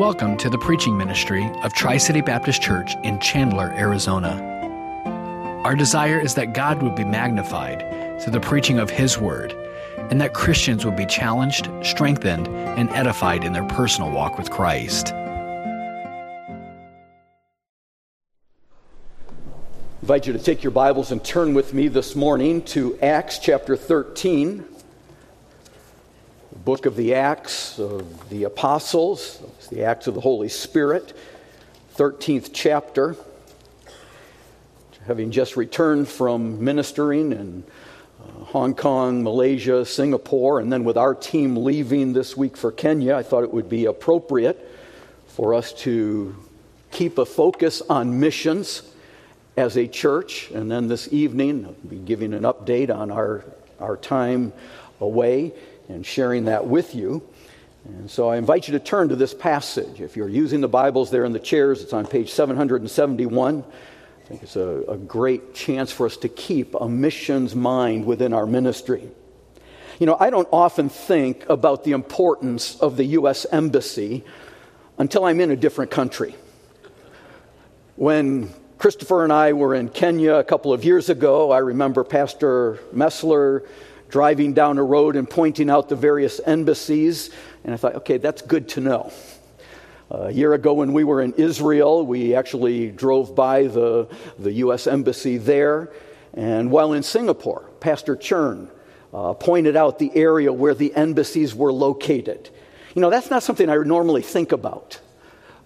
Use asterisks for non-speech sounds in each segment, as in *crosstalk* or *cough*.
Welcome to the preaching ministry of Tri City Baptist Church in Chandler, Arizona. Our desire is that God would be magnified through the preaching of His Word, and that Christians would be challenged, strengthened, and edified in their personal walk with Christ. I invite you to take your Bibles and turn with me this morning to Acts chapter 13 book of the Acts of the Apostles, the Acts of the Holy Spirit, 13th chapter. Having just returned from ministering in uh, Hong Kong, Malaysia, Singapore, and then with our team leaving this week for Kenya, I thought it would be appropriate for us to keep a focus on missions as a church. And then this evening, I'll be giving an update on our, our time away and sharing that with you. And so I invite you to turn to this passage. If you're using the Bibles there in the chairs, it's on page 771. I think it's a, a great chance for us to keep a missions mind within our ministry. You know, I don't often think about the importance of the U.S. Embassy until I'm in a different country. When Christopher and I were in Kenya a couple of years ago, I remember Pastor Messler driving down a road and pointing out the various embassies. And I thought, okay, that's good to know. A year ago, when we were in Israel, we actually drove by the, the U.S. Embassy there. And while in Singapore, Pastor Chern uh, pointed out the area where the embassies were located. You know, that's not something I normally think about.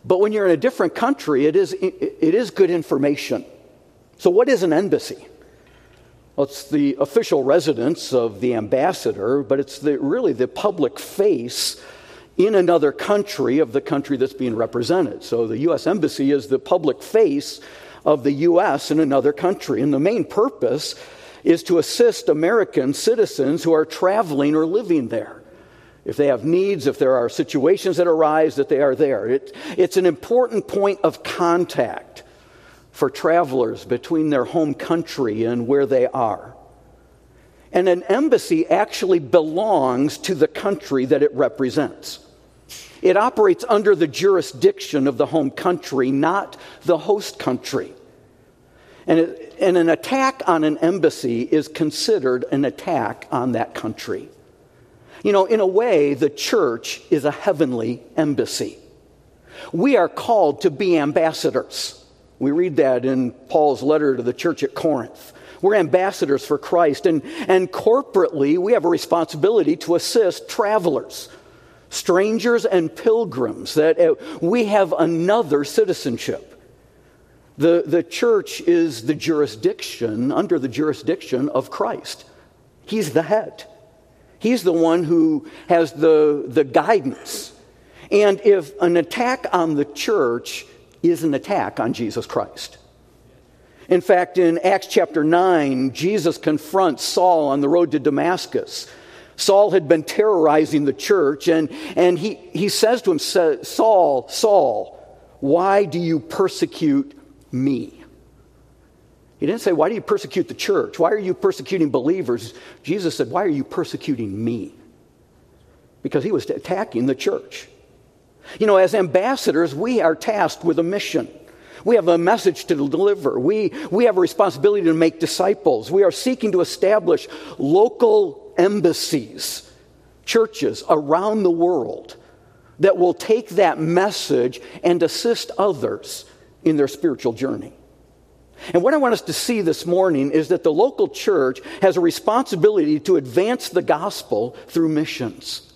But when you're in a different country, it is, it is good information. So, what is an embassy? Well, it's the official residence of the ambassador, but it's the, really the public face in another country of the country that's being represented. So the U.S. Embassy is the public face of the U.S. in another country. And the main purpose is to assist American citizens who are traveling or living there. If they have needs, if there are situations that arise, that they are there. It, it's an important point of contact for travelers between their home country and where they are. And an embassy actually belongs to the country that it represents. It operates under the jurisdiction of the home country, not the host country. And, it, and, an attack on an embassy is considered an attack on that country. You know, in a way, the church is a heavenly embassy. We are called to be ambassadors. We read that in Paul's letter to the church at Corinth. We're ambassadors for Christ, and, and corporately, we have a responsibility to assist travelers, strangers, and pilgrims, that uh, we have another citizenship. The, the church is the jurisdiction, under the jurisdiction of Christ. He's the head, He's the one who has the, the guidance. And if an attack on the church is an attack on Jesus Christ. In fact, in Acts chapter 9, Jesus confronts Saul on the road to Damascus. Saul had been terrorizing the church, and, and he, he says to him, Saul, Saul, why do you persecute me? He didn't say, Why do you persecute the church? Why are you persecuting believers? Jesus said, Why are you persecuting me? Because he was attacking the church. You know, as ambassadors, we are tasked with a mission. We have a message to deliver. We, we have a responsibility to make disciples. We are seeking to establish local embassies, churches around the world that will take that message and assist others in their spiritual journey. And what I want us to see this morning is that the local church has a responsibility to advance the gospel through missions.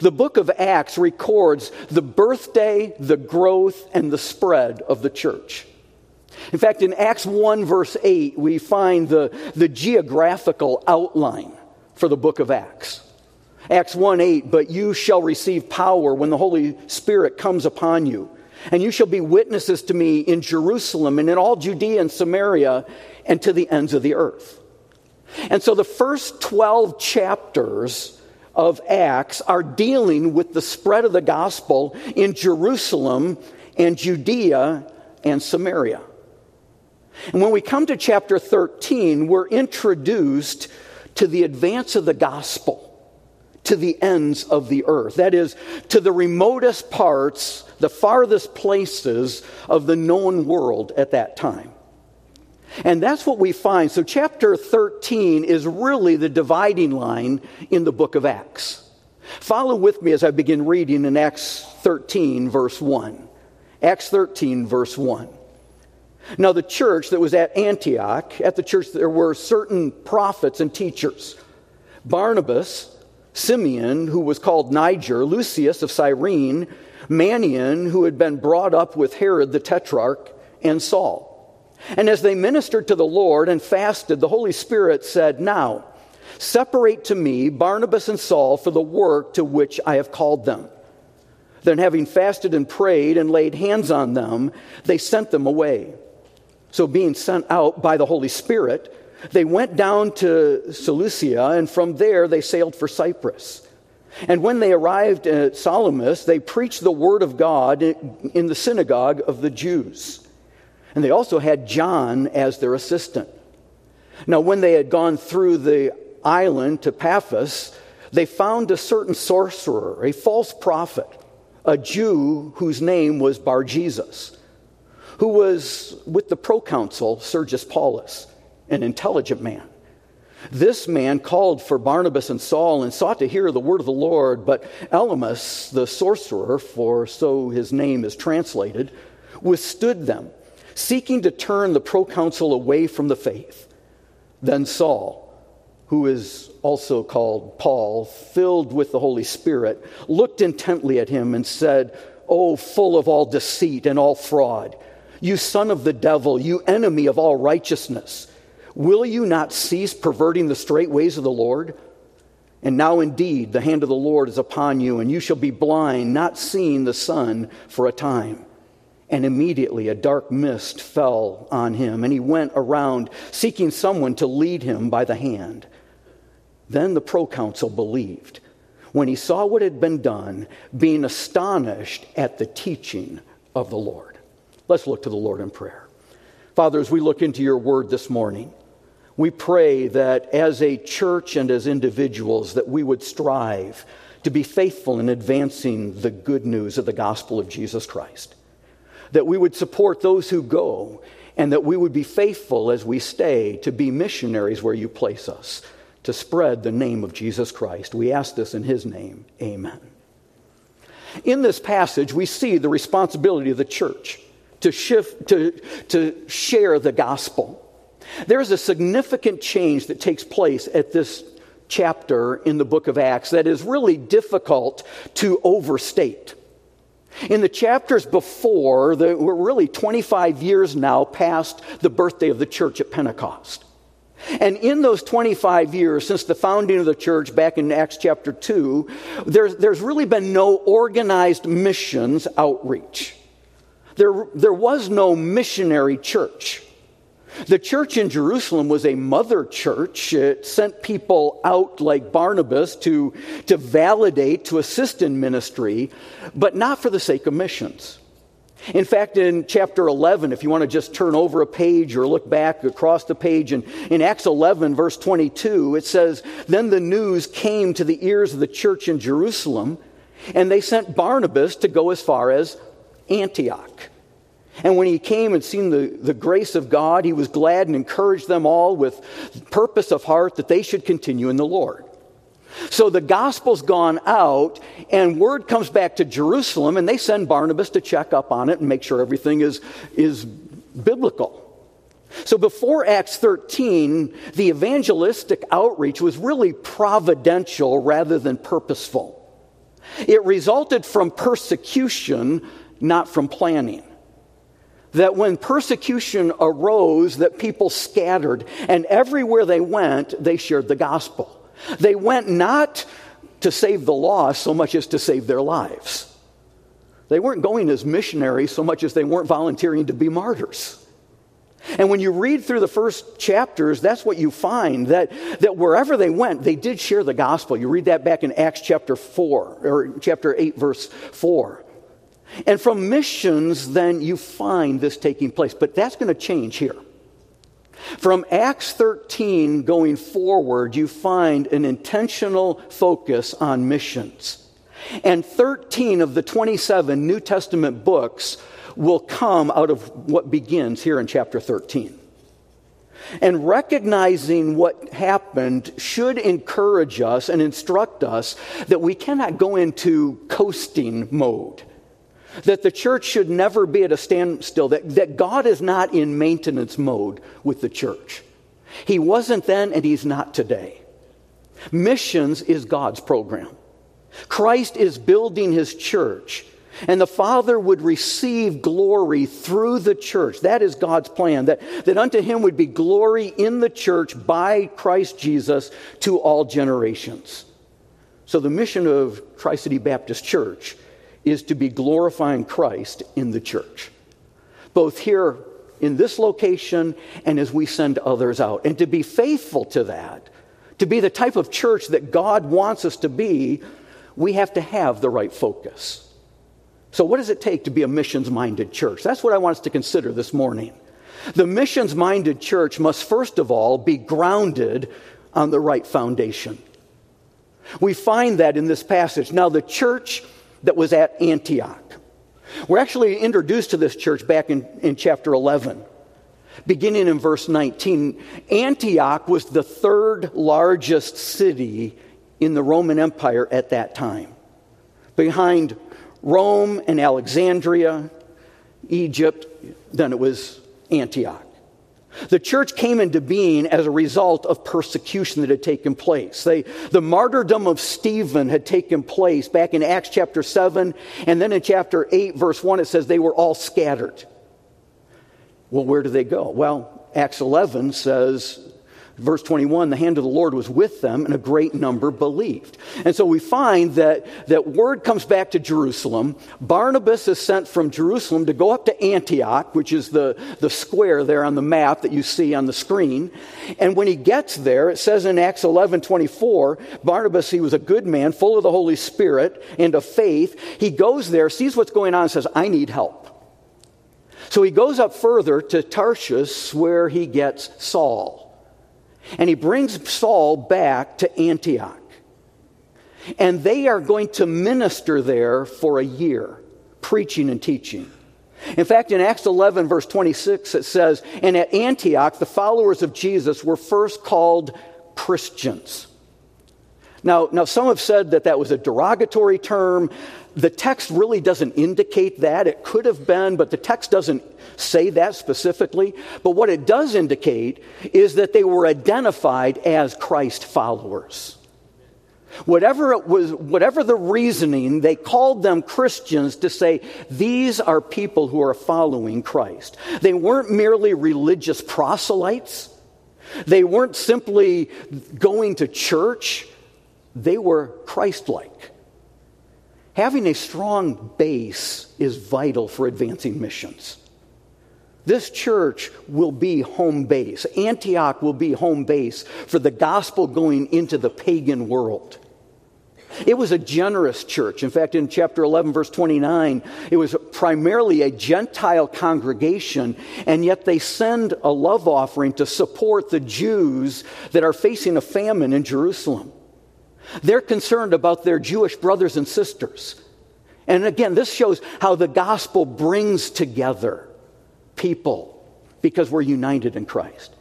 The book of Acts records the birthday, the growth, and the spread of the church. In fact, in Acts 1, verse 8, we find the, the geographical outline for the book of Acts. Acts 1 8, but you shall receive power when the Holy Spirit comes upon you. And you shall be witnesses to me in Jerusalem and in all Judea and Samaria and to the ends of the earth. And so the first 12 chapters of Acts are dealing with the spread of the gospel in Jerusalem and Judea and Samaria. And when we come to chapter 13, we're introduced to the advance of the gospel to the ends of the earth. That is, to the remotest parts, the farthest places of the known world at that time. And that's what we find. So, chapter 13 is really the dividing line in the book of Acts. Follow with me as I begin reading in Acts 13, verse 1. Acts 13, verse 1. Now, the church that was at Antioch, at the church, there were certain prophets and teachers Barnabas, Simeon, who was called Niger, Lucius of Cyrene, Manaen, who had been brought up with Herod the Tetrarch, and Saul. And as they ministered to the Lord and fasted, the Holy Spirit said, Now, separate to me Barnabas and Saul for the work to which I have called them. Then, having fasted and prayed and laid hands on them, they sent them away. So, being sent out by the Holy Spirit, they went down to Seleucia, and from there they sailed for Cyprus. And when they arrived at Salamis, they preached the word of God in the synagogue of the Jews. And they also had John as their assistant. Now, when they had gone through the island to Paphos, they found a certain sorcerer, a false prophet, a Jew whose name was Bar Jesus, who was with the proconsul Sergius Paulus, an intelligent man. This man called for Barnabas and Saul and sought to hear the word of the Lord, but Elymas, the sorcerer, for so his name is translated, withstood them seeking to turn the proconsul away from the faith. Then Saul, who is also called Paul, filled with the Holy Spirit, looked intently at him and said, Oh, full of all deceit and all fraud, you son of the devil, you enemy of all righteousness, will you not cease perverting the straight ways of the Lord? And now indeed the hand of the Lord is upon you, and you shall be blind, not seeing the sun for a time. And immediately a dark mist fell on him, and he went around seeking someone to lead him by the hand. Then the proconsul believed when he saw what had been done, being astonished at the teaching of the Lord. Let's look to the Lord in prayer. Father, as we look into your word this morning, we pray that as a church and as individuals that we would strive to be faithful in advancing the good news of the gospel of Jesus Christ that we would support those who go, and that we would be faithful as we stay to be missionaries where you place us, to spread the name of Jesus Christ. We ask this in his name. Amen. In this passage, we see the responsibility of the church to, shift, to, to share the gospel. There's a significant change that takes place at this chapter in the book of Acts that is really difficult to overstate. In the chapters before, the, we're really 25 years now past the birthday of the church at Pentecost. And in those 25 years, since the founding of the church back in Acts chapter 2, there's, there's really been no organized missions outreach. There, there was no missionary church. The church in Jerusalem was a mother church. It sent people out like Barnabas to, to validate, to assist in ministry, but not for the sake of missions. In fact, in chapter 11, if you want to just turn over a page or look back across the page, in, in Acts 11, verse 22, it says, Then the news came to the ears of the church in Jerusalem, and they sent Barnabas to go as far as Antioch. And when he came and seen the, the grace of God, he was glad and encouraged them all with purpose of heart that they should continue in the Lord. So the gospel's gone out, and word comes back to Jerusalem, and they send Barnabas to check up on it and make sure everything is, is biblical. So before Acts 13, the evangelistic outreach was really providential rather than purposeful. It resulted from persecution, not from planning that when persecution arose that people scattered and everywhere they went they shared the gospel they went not to save the lost so much as to save their lives they weren't going as missionaries so much as they weren't volunteering to be martyrs and when you read through the first chapters, that's what you find that, that wherever they went, they did share the gospel. You read that back in Acts chapter 4, or chapter 8, verse 4. And from missions, then you find this taking place. But that's going to change here. From Acts 13 going forward, you find an intentional focus on missions. And 13 of the 27 New Testament books will come out of what begins here in chapter 13. And recognizing what happened should encourage us and instruct us that we cannot go into coasting mode. That the church should never be at a standstill, that, that God is not in maintenance mode with the church. He wasn't then and he's not today. Missions is God's program. Christ is building his church and the Father would receive glory through the church. That is God's plan, that, that unto him would be glory in the church by Christ Jesus to all generations. So the mission of Tri City Baptist Church is to be glorifying Christ in the church, both here in this location and as we send others out. And to be faithful to that, to be the type of church that God wants us to be, we have to have the right focus. So, what does it take to be a missions minded church? That's what I want us to consider this morning. The missions minded church must first of all be grounded on the right foundation. We find that in this passage. Now, the church that was at Antioch, we're actually introduced to this church back in, in chapter 11. Beginning in verse 19, Antioch was the third largest city in the Roman Empire at that time, behind Rome and Alexandria, Egypt, then it was Antioch. The church came into being as a result of persecution that had taken place. They, the martyrdom of Stephen had taken place back in Acts chapter 7, and then in chapter 8, verse 1, it says they were all scattered. Well, where do they go? Well, Acts 11 says Verse 21 the hand of the Lord was with them, and a great number believed. And so we find that, that word comes back to Jerusalem. Barnabas is sent from Jerusalem to go up to Antioch, which is the, the square there on the map that you see on the screen. And when he gets there, it says in Acts 11 24, Barnabas, he was a good man, full of the Holy Spirit and of faith. He goes there, sees what's going on, and says, I need help. So he goes up further to Tarshish, where he gets Saul. And he brings Saul back to Antioch. And they are going to minister there for a year, preaching and teaching. In fact, in Acts 11, verse 26, it says, And at Antioch, the followers of Jesus were first called Christians. Now, now, some have said that that was a derogatory term. The text really doesn't indicate that. It could have been, but the text doesn't say that specifically. But what it does indicate is that they were identified as Christ followers. Whatever it was, whatever the reasoning, they called them Christians to say, these are people who are following Christ. They weren't merely religious proselytes. They weren't simply going to church. They were Christ like. Having a strong base is vital for advancing missions. This church will be home base. Antioch will be home base for the gospel going into the pagan world. It was a generous church. In fact, in chapter 11, verse 29, it was primarily a Gentile congregation, and yet they send a love offering to support the Jews that are facing a famine in Jerusalem. They're concerned about their Jewish brothers and sisters. And again, this shows how the gospel brings together people because we're united in Christ.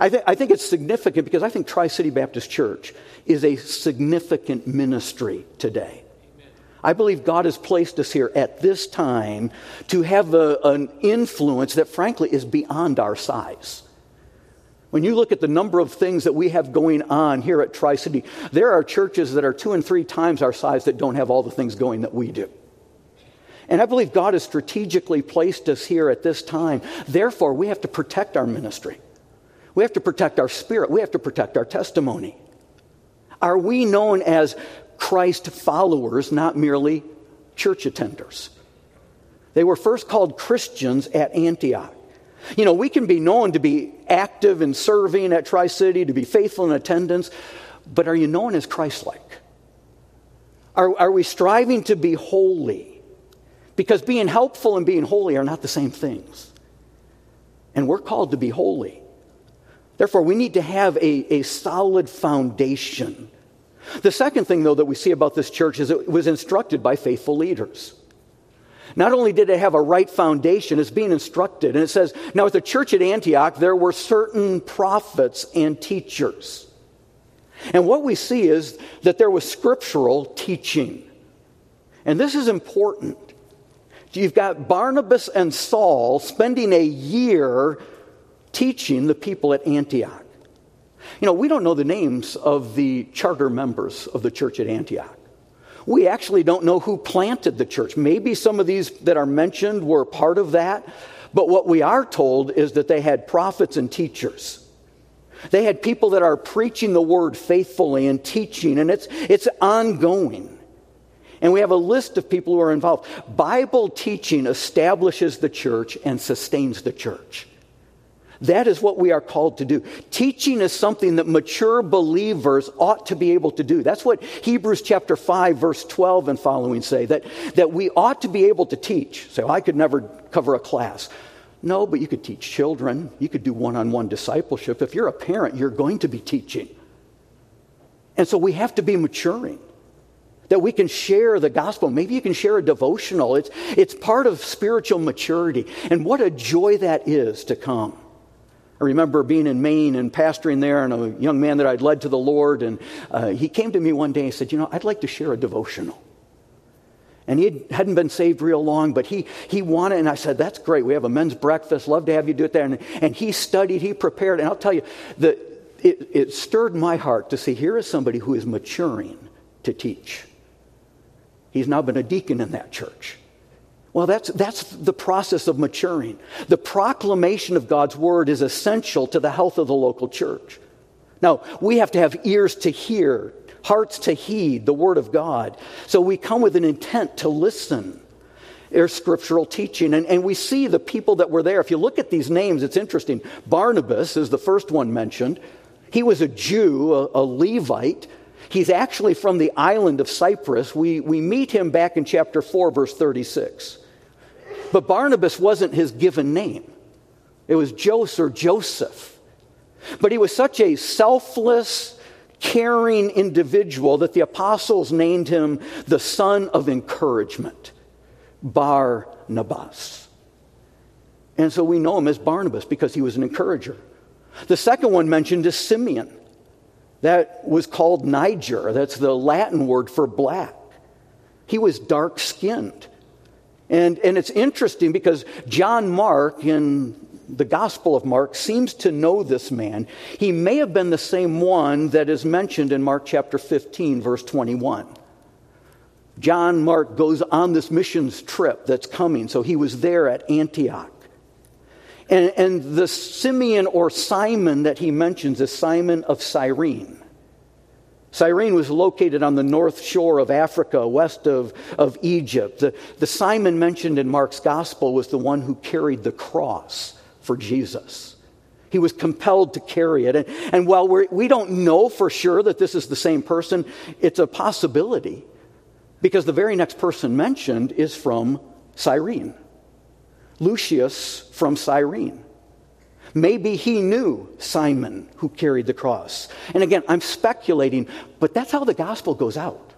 I, th- I think it's significant because I think Tri City Baptist Church is a significant ministry today. I believe God has placed us here at this time to have a, an influence that, frankly, is beyond our size. When you look at the number of things that we have going on here at Tri City, there are churches that are two and three times our size that don't have all the things going that we do. And I believe God has strategically placed us here at this time. Therefore, we have to protect our ministry. We have to protect our spirit. We have to protect our testimony. Are we known as Christ followers, not merely church attenders? They were first called Christians at Antioch. You know, we can be known to be active in serving at Tri City, to be faithful in attendance, but are you known as Christ like? Are, are we striving to be holy? Because being helpful and being holy are not the same things. And we're called to be holy. Therefore, we need to have a, a solid foundation. The second thing, though, that we see about this church is it was instructed by faithful leaders. Not only did it have a right foundation, it's being instructed. And it says, now at the church at Antioch, there were certain prophets and teachers. And what we see is that there was scriptural teaching. And this is important. You've got Barnabas and Saul spending a year teaching the people at Antioch. You know, we don't know the names of the charter members of the church at Antioch. We actually don't know who planted the church. Maybe some of these that are mentioned were part of that, but what we are told is that they had prophets and teachers. They had people that are preaching the word faithfully and teaching, and it's, it's ongoing. And we have a list of people who are involved. Bible teaching establishes the church and sustains the church. That is what we are called to do. Teaching is something that mature believers ought to be able to do. That's what Hebrews chapter 5 verse 12 and following say, that, that we ought to be able to teach. So I could never cover a class. No, but you could teach children. You could do one-on-one discipleship. If you're a parent, you're going to be teaching. And so we have to be maturing that we can share the gospel. Maybe you can share a devotional. It's, it's part of spiritual maturity. And what a joy that is to come. I remember being in Maine and pastoring there, and a young man that I'd led to the Lord, and uh, he came to me one day and said, You know, I'd like to share a devotional. And he hadn't been saved real long, but he, he wanted, and I said, That's great. We have a men's breakfast. Love to have you do it there. And, and he studied, he prepared, and I'll tell you, the, it, it stirred my heart to see here is somebody who is maturing to teach. He's now been a deacon in that church. Well, that's, that's the process of maturing. The proclamation of God's word is essential to the health of the local church. Now, we have to have ears to hear, hearts to heed the word of God. So we come with an intent to listen. There's scriptural teaching. And, and we see the people that were there. If you look at these names, it's interesting. Barnabas is the first one mentioned. He was a Jew, a, a Levite. He's actually from the island of Cyprus. We, we meet him back in chapter 4, verse 36. But Barnabas wasn't his given name, it was Joseph or Joseph. But he was such a selfless, caring individual that the apostles named him the son of encouragement, Barnabas. And so we know him as Barnabas because he was an encourager. The second one mentioned is Simeon. That was called Niger. That's the Latin word for black. He was dark skinned. And, and it's interesting because John Mark in the Gospel of Mark seems to know this man. He may have been the same one that is mentioned in Mark chapter 15, verse 21. John Mark goes on this missions trip that's coming, so he was there at Antioch. And, and the Simeon or Simon that he mentions is Simon of Cyrene. Cyrene was located on the north shore of Africa, west of, of Egypt. The, the Simon mentioned in Mark's gospel was the one who carried the cross for Jesus. He was compelled to carry it. And, and while we're, we do not know for sure that this is the same person, it's a possibility because the very next person mentioned is from Cyrene. Lucius from Cyrene. Maybe he knew Simon who carried the cross. And again, I'm speculating, but that's how the gospel goes out.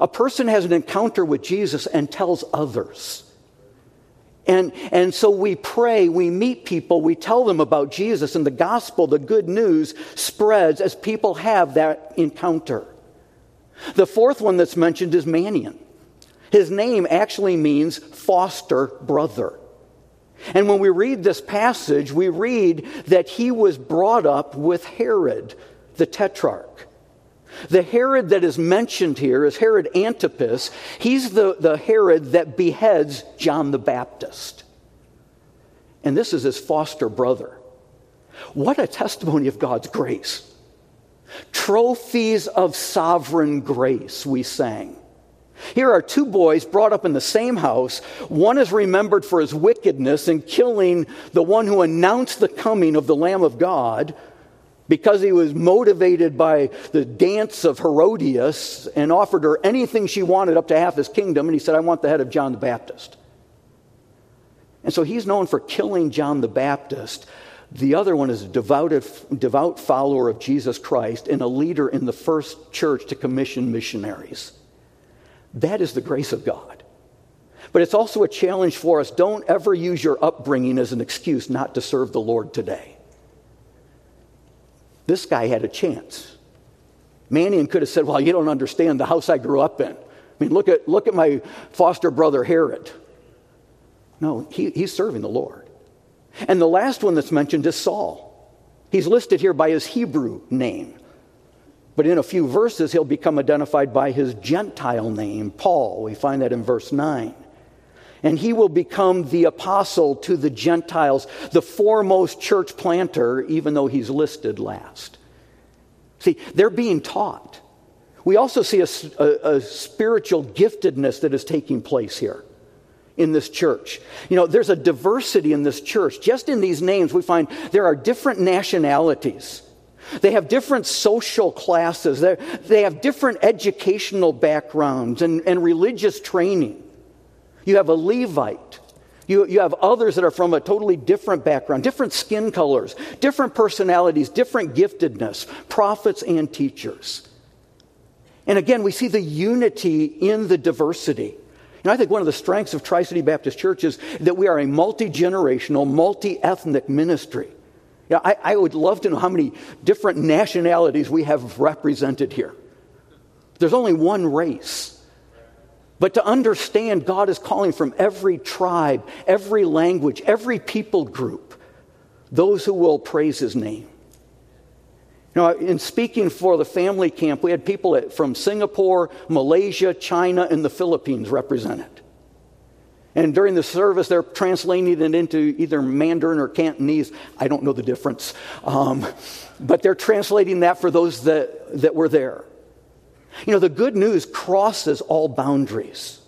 A person has an encounter with Jesus and tells others. And, and so we pray, we meet people, we tell them about Jesus, and the gospel, the good news, spreads as people have that encounter. The fourth one that's mentioned is Manaen. His name actually means foster brother. And when we read this passage, we read that he was brought up with Herod, the tetrarch. The Herod that is mentioned here is Herod Antipas. He's the, the Herod that beheads John the Baptist. And this is his foster brother. What a testimony of God's grace. Trophies of sovereign grace, we sang. Here are two boys brought up in the same house. One is remembered for his wickedness in killing the one who announced the coming of the Lamb of God because he was motivated by the dance of Herodias and offered her anything she wanted up to half his kingdom. And he said, I want the head of John the Baptist. And so he's known for killing John the Baptist. The other one is a devoted, devout follower of Jesus Christ and a leader in the first church to commission missionaries. That is the grace of God. But it's also a challenge for us. Don't ever use your upbringing as an excuse not to serve the Lord today. This guy had a chance. Manaen could have said, Well, you don't understand the house I grew up in. I mean, look at, look at my foster brother Herod. No, he, he's serving the Lord. And the last one that's mentioned is Saul. He's listed here by his Hebrew name. But in a few verses, he'll become identified by his Gentile name, Paul. We find that in verse 9. And he will become the apostle to the Gentiles, the foremost church planter, even though he's listed last. See, they're being taught. We also see a, a, a spiritual giftedness that is taking place here in this church. You know, there's a diversity in this church. Just in these names, we find there are different nationalities. They have different social classes. They're, they have different educational backgrounds and, and religious training. You have a Levite. You, you have others that are from a totally different background, different skin colors, different personalities, different giftedness, prophets and teachers. And again, we see the unity in the diversity. And I think one of the strengths of Tri City Baptist Church is that we are a multi generational, multi ethnic ministry. You know, I, I would love to know how many different nationalities we have represented here. There's only one race. But to understand God is calling from every tribe, every language, every people group, those who will praise his name. You know, in speaking for the family camp, we had people from Singapore, Malaysia, China, and the Philippines represented. And during the service, they're translating it into either Mandarin or Cantonese. I don't know the difference. Um, but they're translating that for those that, that were there. You know, the good news crosses all boundaries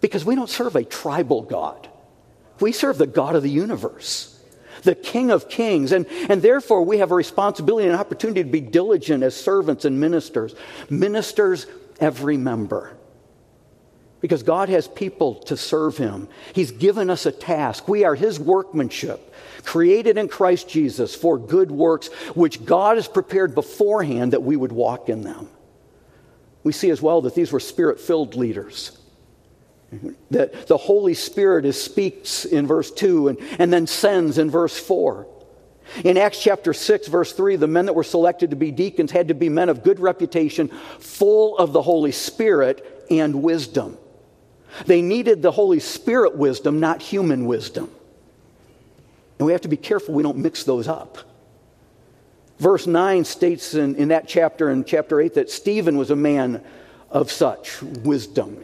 because we don't serve a tribal God. We serve the God of the universe, the King of kings. And, and therefore, we have a responsibility and an opportunity to be diligent as servants and ministers. Ministers, every member. Because God has people to serve Him. He's given us a task. We are His workmanship, created in Christ Jesus for good works, which God has prepared beforehand that we would walk in them. We see as well that these were spirit filled leaders. That the Holy Spirit is, speaks in verse 2 and, and then sends in verse 4. In Acts chapter 6, verse 3, the men that were selected to be deacons had to be men of good reputation, full of the Holy Spirit and wisdom. They needed the Holy Spirit wisdom, not human wisdom. And we have to be careful we don't mix those up. Verse 9 states in, in that chapter, in chapter 8, that Stephen was a man of such wisdom,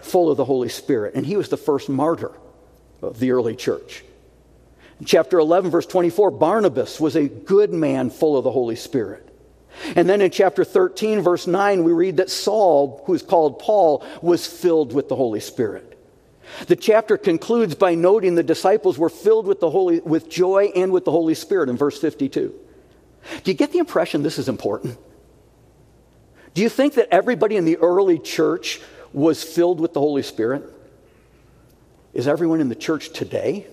full of the Holy Spirit. And he was the first martyr of the early church. In chapter 11, verse 24, Barnabas was a good man full of the Holy Spirit. And then in chapter 13, verse 9, we read that Saul, who is called Paul, was filled with the Holy Spirit. The chapter concludes by noting the disciples were filled with, the Holy, with joy and with the Holy Spirit in verse 52. Do you get the impression this is important? Do you think that everybody in the early church was filled with the Holy Spirit? Is everyone in the church today?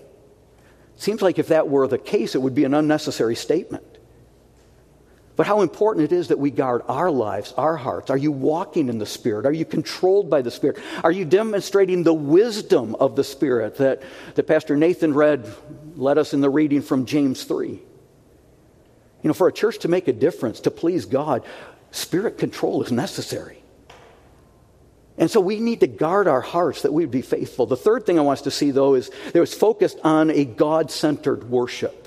Seems like if that were the case, it would be an unnecessary statement. But how important it is that we guard our lives, our hearts. Are you walking in the Spirit? Are you controlled by the Spirit? Are you demonstrating the wisdom of the Spirit that, that Pastor Nathan read, led us in the reading from James 3? You know, for a church to make a difference, to please God, spirit control is necessary. And so we need to guard our hearts that we would be faithful. The third thing I want us to see, though, is that was focused on a God centered worship.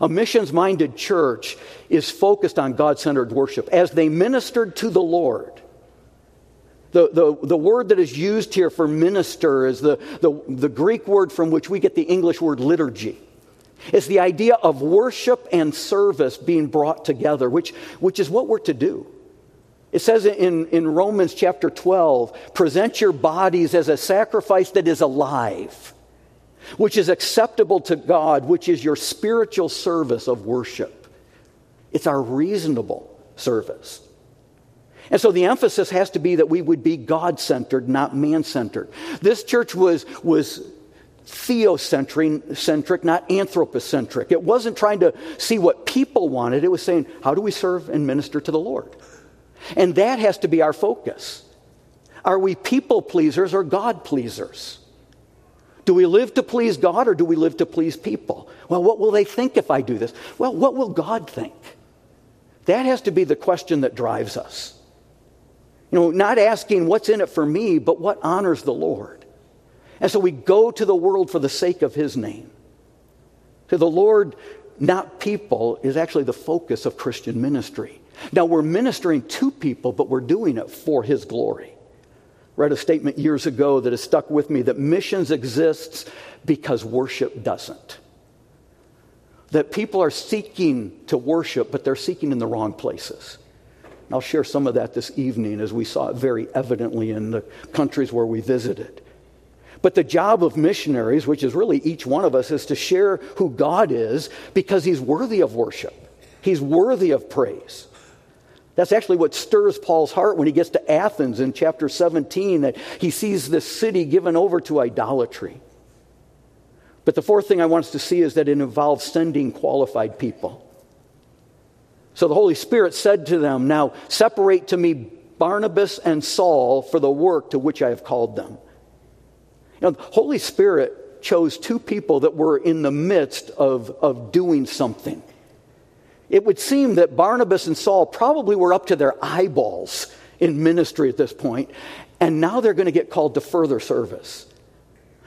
A missions minded church is focused on God centered worship. As they ministered to the Lord, the, the, the word that is used here for minister is the, the, the Greek word from which we get the English word liturgy. It's the idea of worship and service being brought together, which, which is what we're to do. It says in, in Romans chapter 12 present your bodies as a sacrifice that is alive, which is acceptable to God, which is your spiritual service of worship. It's our reasonable service. And so the emphasis has to be that we would be God centered, not man centered. This church was, was theocentric, not anthropocentric. It wasn't trying to see what people wanted, it was saying, how do we serve and minister to the Lord? And that has to be our focus. Are we people pleasers or God pleasers? Do we live to please God or do we live to please people? Well, what will they think if I do this? Well, what will God think? That has to be the question that drives us. You know, not asking what's in it for me, but what honors the Lord. And so we go to the world for the sake of His name. To the Lord, not people, is actually the focus of Christian ministry. Now, we're ministering to people, but we're doing it for His glory. Read a statement years ago that has stuck with me that missions exists because worship doesn't. That people are seeking to worship, but they're seeking in the wrong places. I'll share some of that this evening as we saw it very evidently in the countries where we visited. But the job of missionaries, which is really each one of us, is to share who God is because He's worthy of worship. He's worthy of praise. That's actually what stirs Paul's heart when he gets to Athens in chapter 17, that he sees this city given over to idolatry. But the fourth thing I want us to see is that it involves sending qualified people. So the Holy Spirit said to them, Now separate to me Barnabas and Saul for the work to which I have called them. You know, the Holy Spirit chose two people that were in the midst of, of doing something it would seem that Barnabas and Saul probably were up to their eyeballs in ministry at this point, and now they're going to get called to further service.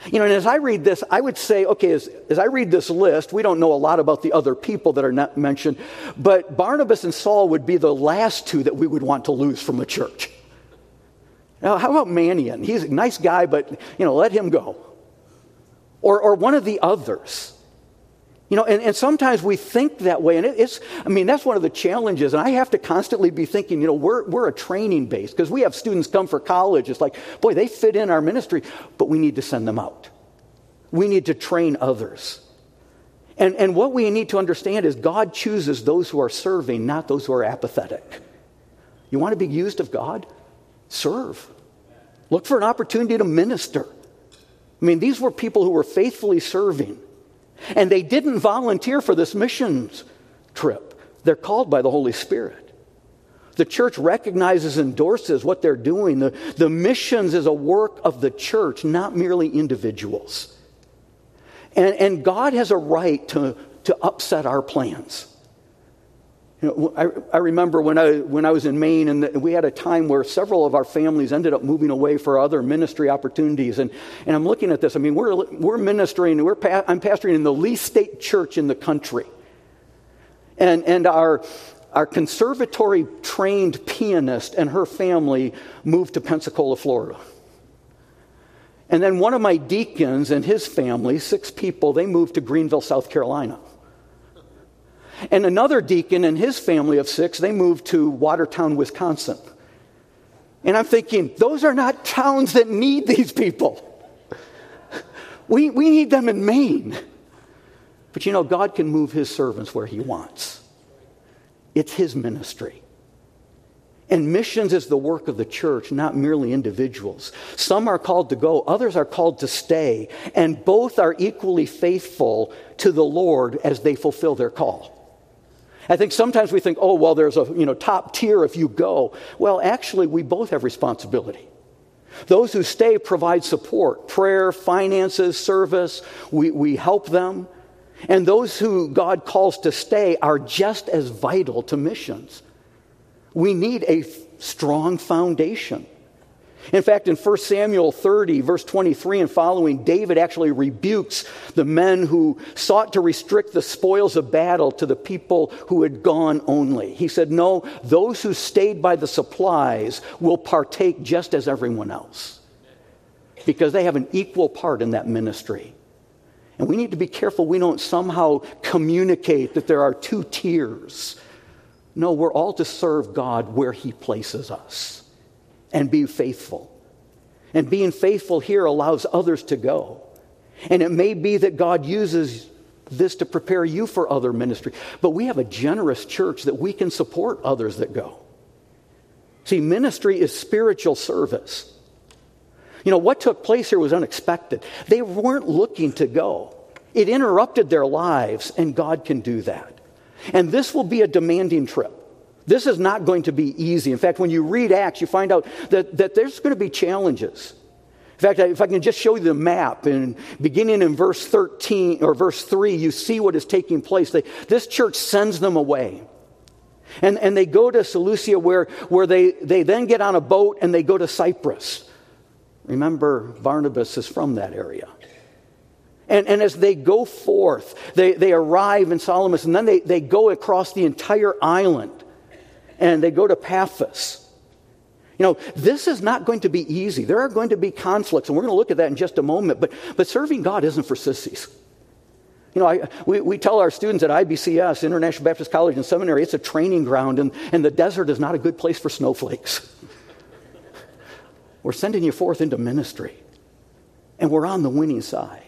You know, and as I read this, I would say, okay, as, as I read this list, we don't know a lot about the other people that are not mentioned, but Barnabas and Saul would be the last two that we would want to lose from the church. Now, how about Manaen? He's a nice guy, but, you know, let him go. Or, or one of the others. You know, and, and sometimes we think that way, and it, it's, I mean, that's one of the challenges. And I have to constantly be thinking, you know, we're, we're a training base because we have students come for college. It's like, boy, they fit in our ministry, but we need to send them out. We need to train others. And, and what we need to understand is God chooses those who are serving, not those who are apathetic. You want to be used of God? Serve. Look for an opportunity to minister. I mean, these were people who were faithfully serving. And they didn't volunteer for this missions trip. They're called by the Holy Spirit. The church recognizes, and endorses what they're doing. The, the missions is a work of the church, not merely individuals. And, and God has a right to, to upset our plans. You know, I, I, remember when I, when I was in Maine, and the, we had a time where several of our families ended up moving away for other ministry opportunities. And, and I'm looking at this. I mean, we're, we're ministering, we're pa- I'm pastoring in the least state church in the country. And, and our, our conservatory trained pianist and her family moved to Pensacola, Florida. And then one of my deacons and his family, six people, they moved to Greenville, South Carolina. And another deacon and his family of six, they moved to Watertown, Wisconsin. And I'm thinking, those are not towns that need these people. We, we need them in Maine. But you know, God can move his servants where he wants, it's his ministry. And missions is the work of the church, not merely individuals. Some are called to go, others are called to stay, and both are equally faithful to the Lord as they fulfill their call. I think sometimes we think, oh, well, there's a you know, top tier if you go. Well, actually, we both have responsibility. Those who stay provide support, prayer, finances, service. We, we help them. And those who God calls to stay are just as vital to missions. We need a strong foundation. In fact, in 1 Samuel 30, verse 23 and following, David actually rebukes the men who sought to restrict the spoils of battle to the people who had gone only. He said, No, those who stayed by the supplies will partake just as everyone else because they have an equal part in that ministry. And we need to be careful we don't somehow communicate that there are two tiers. No, we're all to serve God where He places us and be faithful. And being faithful here allows others to go. And it may be that God uses this to prepare you for other ministry, but we have a generous church that we can support others that go. See, ministry is spiritual service. You know, what took place here was unexpected. They weren't looking to go. It interrupted their lives, and God can do that. And this will be a demanding trip. This is not going to be easy. In fact, when you read Acts, you find out that, that there's going to be challenges. In fact, if I can just show you the map, and beginning in verse 13 or verse 3, you see what is taking place. They, this church sends them away. And, and they go to Seleucia, where, where they, they then get on a boat and they go to Cyprus. Remember, Barnabas is from that area. And, and as they go forth, they, they arrive in Salamis, and then they, they go across the entire island and they go to Paphos. You know, this is not going to be easy. There are going to be conflicts, and we're going to look at that in just a moment. But, but serving God isn't for sissies. You know, I, we, we tell our students at IBCS, International Baptist College and Seminary, it's a training ground, and, and the desert is not a good place for snowflakes. *laughs* we're sending you forth into ministry, and we're on the winning side.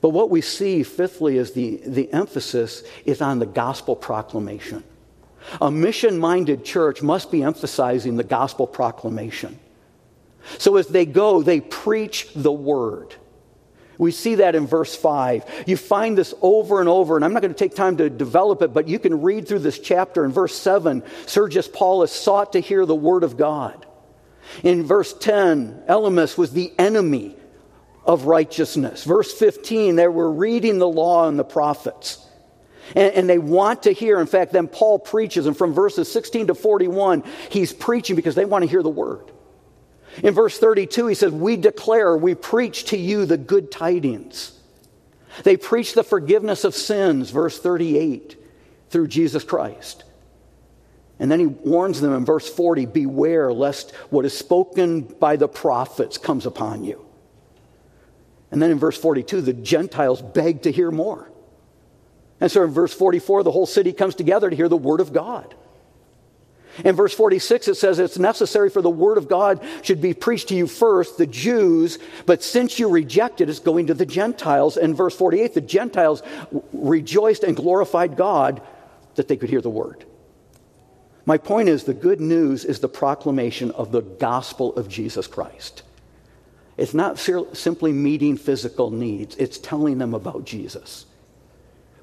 But what we see, fifthly, is the, the emphasis is on the gospel proclamation. A mission minded church must be emphasizing the gospel proclamation. So as they go, they preach the word. We see that in verse 5. You find this over and over, and I'm not going to take time to develop it, but you can read through this chapter. In verse 7, Sergius Paulus sought to hear the word of God. In verse 10, Elymas was the enemy of righteousness. Verse 15, they were reading the law and the prophets. And, and, they want to hear. In fact, then Paul preaches, and from verses 16 to 41, he's preaching because they want to hear the word. In verse 32, he says, We declare, we preach to you the good tidings. They preach the forgiveness of sins, verse 38, through Jesus Christ. And then he warns them in verse 40 Beware lest what is spoken by the prophets comes upon you. And then in verse 42, the Gentiles beg to hear more. And so in verse 44, the whole city comes together to hear the word of God. In verse 46, it says it's necessary for the word of God should be preached to you first, the Jews, but since you reject it, it's going to the Gentiles. And verse 48, the Gentiles rejoiced and glorified God that they could hear the word. My point is the good news is the proclamation of the gospel of Jesus Christ. It's not simply meeting physical needs, it's telling them about Jesus.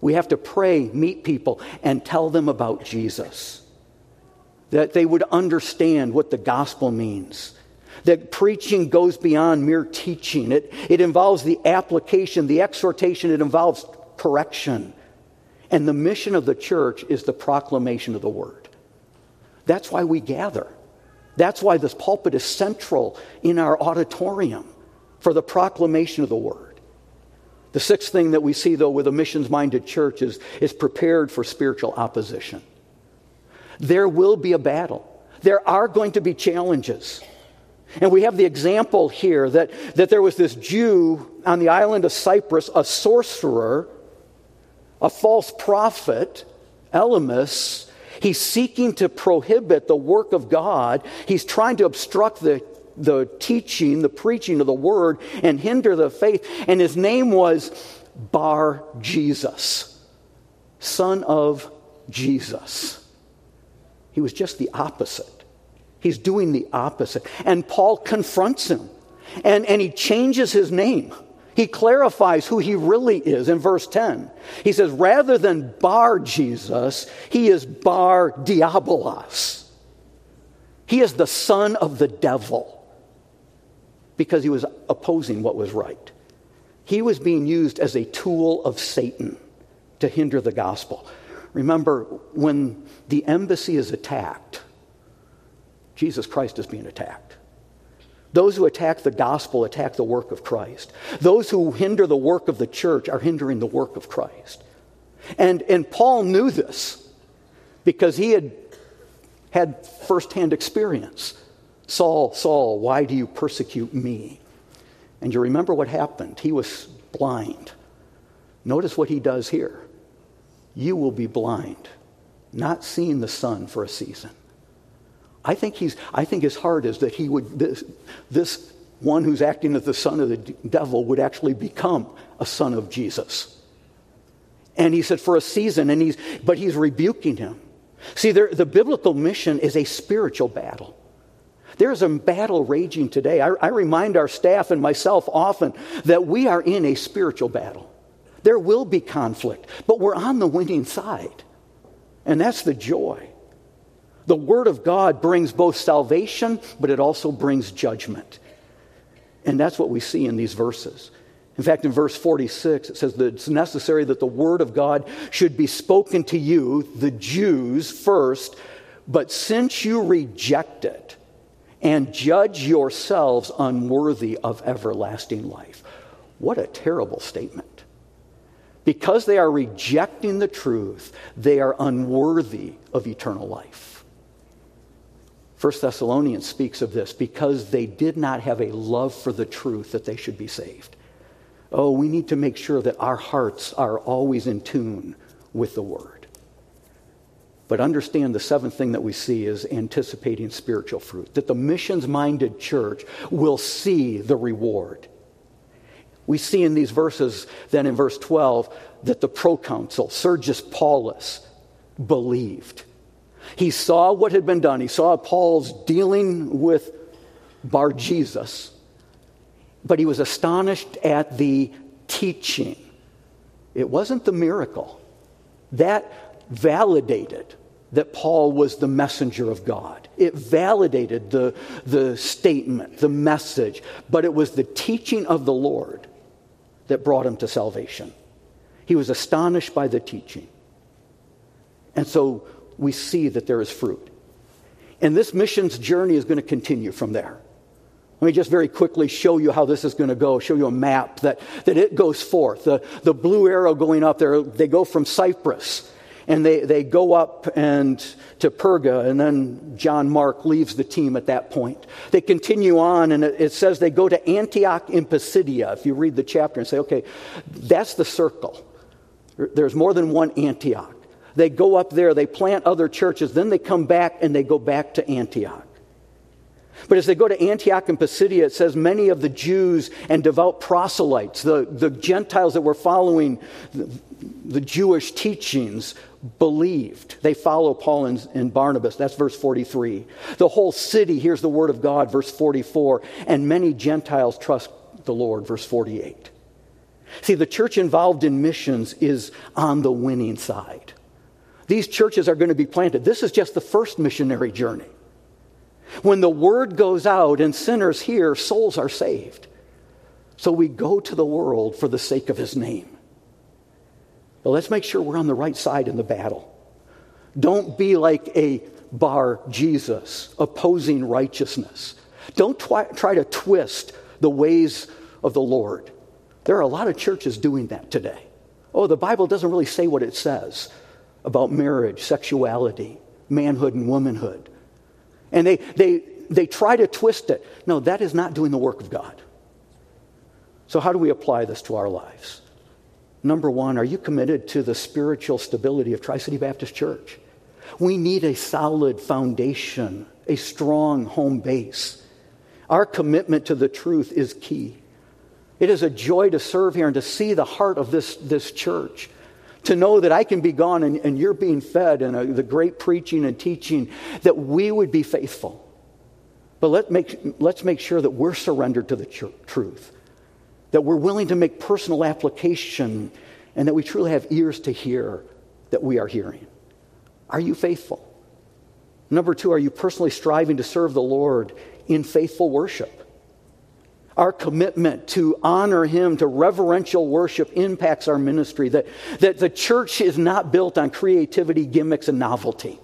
We have to pray, meet people, and tell them about Jesus. That they would understand what the gospel means. That preaching goes beyond mere teaching, it, it involves the application, the exhortation, it involves correction. And the mission of the church is the proclamation of the word. That's why we gather. That's why this pulpit is central in our auditorium for the proclamation of the word. The sixth thing that we see, though, with a missions minded church is, is prepared for spiritual opposition. There will be a battle, there are going to be challenges. And we have the example here that, that there was this Jew on the island of Cyprus, a sorcerer, a false prophet, Elymas. He's seeking to prohibit the work of God. He's trying to obstruct the the teaching, the preaching of the word, and hinder the faith. And his name was Bar Jesus, son of Jesus. He was just the opposite. He's doing the opposite. And Paul confronts him, and, and he changes his name. He clarifies who he really is in verse 10. He says, rather than Bar Jesus, he is Bar Diabolos. He is the son of the devil because he was opposing what was right. He was being used as a tool of Satan to hinder the gospel. Remember, when the embassy is attacked, Jesus Christ is being attacked. Those who attack the gospel attack the work of Christ. Those who hinder the work of the church are hindering the work of Christ. And, and Paul knew this because he had had firsthand experience. Saul, Saul, why do you persecute me? And you remember what happened. He was blind. Notice what he does here. You will be blind, not seeing the sun for a season. I think, he's, I think his heart is that he would, this, this one who's acting as the son of the devil would actually become a son of Jesus. And he said, for a season, and he's, but he's rebuking him. See, there, the biblical mission is a spiritual battle. There's a battle raging today. I, I, remind our staff and myself often that we are in a spiritual battle. There will be conflict, but we're on the winning side. And that's the joy. The Word of God brings both salvation, but it also brings judgment. And that's what we see in these verses. In fact, in verse 46, it says that it's necessary that the Word of God should be spoken to you, the Jews, first, but since you reject it and judge yourselves unworthy of everlasting life. What a terrible statement. Because they are rejecting the truth, they are unworthy of eternal life. First Thessalonians speaks of this because they did not have a love for the truth that they should be saved. Oh, we need to make sure that our hearts are always in tune with the Word. But understand the seventh thing that we see is anticipating spiritual fruit, that the missions minded church will see the reward. We see in these verses, then in verse 12, that the proconsul, Sergius Paulus, believed. He saw what had been done. He saw Paul's dealing with Bar Jesus, but he was astonished at the teaching. It wasn't the miracle. That validated that Paul was the messenger of God. It validated the, the statement, the message, but it was the teaching of the Lord that brought him to salvation. He was astonished by the teaching. And so we see that there is fruit. And this missions journey is going to continue from there. Let me just very quickly show you how this is going to go, show you a map that, that it goes forth. The, the blue arrow going up there, they go from Cyprus and they, they go up and to Perga, and then John Mark leaves the team at that point. They continue on, and it, it says they go to Antioch in Pisidia. If you read the chapter and say, okay, that's the circle. There's more than one Antioch. They go up there, they plant other churches, then they come back and they go back to Antioch. But as they go to Antioch and Pisidia, it says many of the Jews and devout proselytes, the, the Gentiles that were following the, the Jewish teachings, believed. They follow Paul and, and, Barnabas. That's verse 43. The whole city hears the word of God, verse 44. And many Gentiles trust the Lord, verse 48. See, the church involved in missions is on the winning side. These churches are going to be planted. This is just the first missionary journey. When the word goes out and sinners hear, souls are saved. So we go to the world for the sake of his name. But let's make sure we're on the right side in the battle. Don't be like a bar Jesus opposing righteousness. Don't try, try to twist the ways of the Lord. There are a lot of churches doing that today. Oh, the Bible doesn't really say what it says about marriage, sexuality, manhood, and womanhood. And they, they, they try to twist it. No, that is not doing the work of God. So, how do we apply this to our lives? Number one, are you committed to the spiritual stability of Tri City Baptist Church? We need a solid foundation, a strong home base. Our commitment to the truth is key. It is a joy to serve here and to see the heart of this, this church. To know that I can be gone and, and you're being fed and uh, the great preaching and teaching, that we would be faithful. But let make, let's make sure that we're surrendered to the tr- truth that we're willing to make personal application, and that we truly have ears to hear that we are hearing. Are you faithful? Number two, are you personally striving to serve the Lord in faithful worship? Our commitment to honor Him, to reverential worship, impacts our ministry. That, that the church is not built on creativity, gimmicks, and novelty.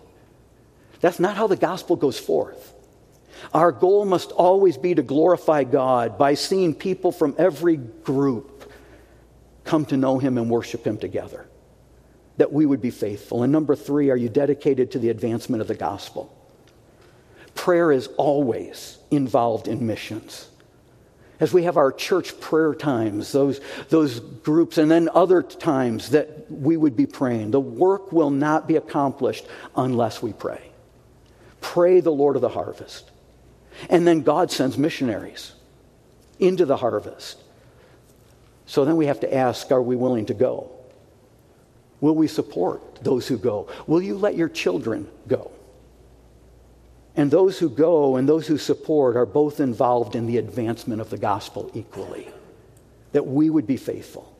That's not how the gospel goes forth. Our goal must always be to glorify God by seeing people from every group come to know Him and worship Him together. That we would be faithful. And number three, are you dedicated to the advancement of the gospel? Prayer is always involved in missions. As we have our church prayer times, those, those groups, and then other times that we would be praying, the work will not be accomplished unless we pray. Pray the Lord of the harvest. And then God sends missionaries into the harvest. So then we have to ask are we willing to go? Will we support those who go? Will you let your children go? And those who go and those who support are both involved in the advancement of the gospel equally. That we would be faithful.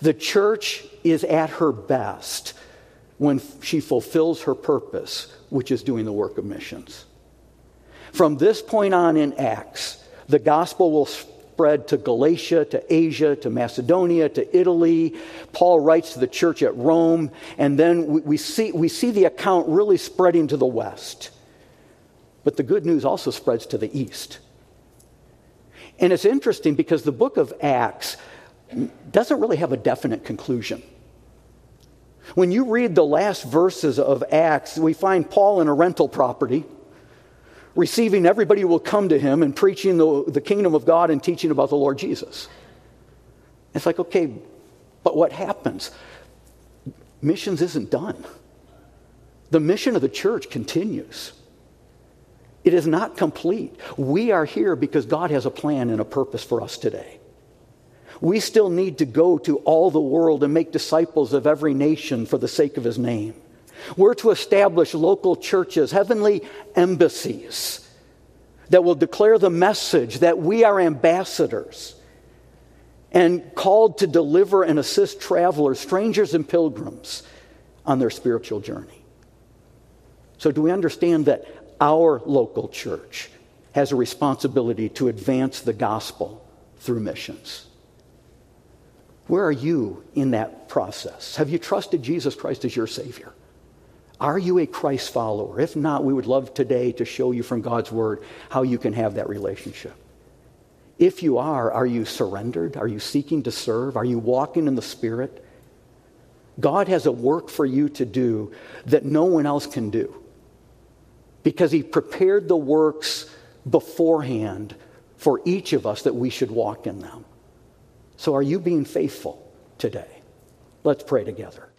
The church is at her best when she fulfills her purpose, which is doing the work of missions. From this point on in Acts, the gospel will spread to Galatia, to Asia, to Macedonia, to Italy. Paul writes to the church at Rome, and then we, see, we see the account really spreading to the west. But the good news also spreads to the east. And it's interesting because the book of Acts doesn't really have a definite conclusion. When you read the last verses of Acts, we find Paul in a rental property, receiving everybody who will come to him and preaching the, the kingdom of God and teaching about the Lord Jesus. It's like, okay, but what happens? Missions isn't done. The mission of the church continues. It is not complete. We are here because God has a plan and a purpose for us today. We still need to go to all the world and make disciples of every nation for the sake of his name. We're to establish local churches, heavenly embassies that will declare the message that we are ambassadors and called to deliver and assist travelers, strangers, and pilgrims on their spiritual journey. So, do we understand that our local church has a responsibility to advance the gospel through missions? Where are you in that process? Have you trusted Jesus Christ as your Savior? Are you a Christ follower? If not, we would love today to show you from God's Word how you can have that relationship. If you are, are you surrendered? Are you seeking to serve? Are you walking in the Spirit? God has a work for you to do that no one else can do because He prepared the works beforehand for each of us that we should walk in them. So, are you being faithful today? Let's pray together.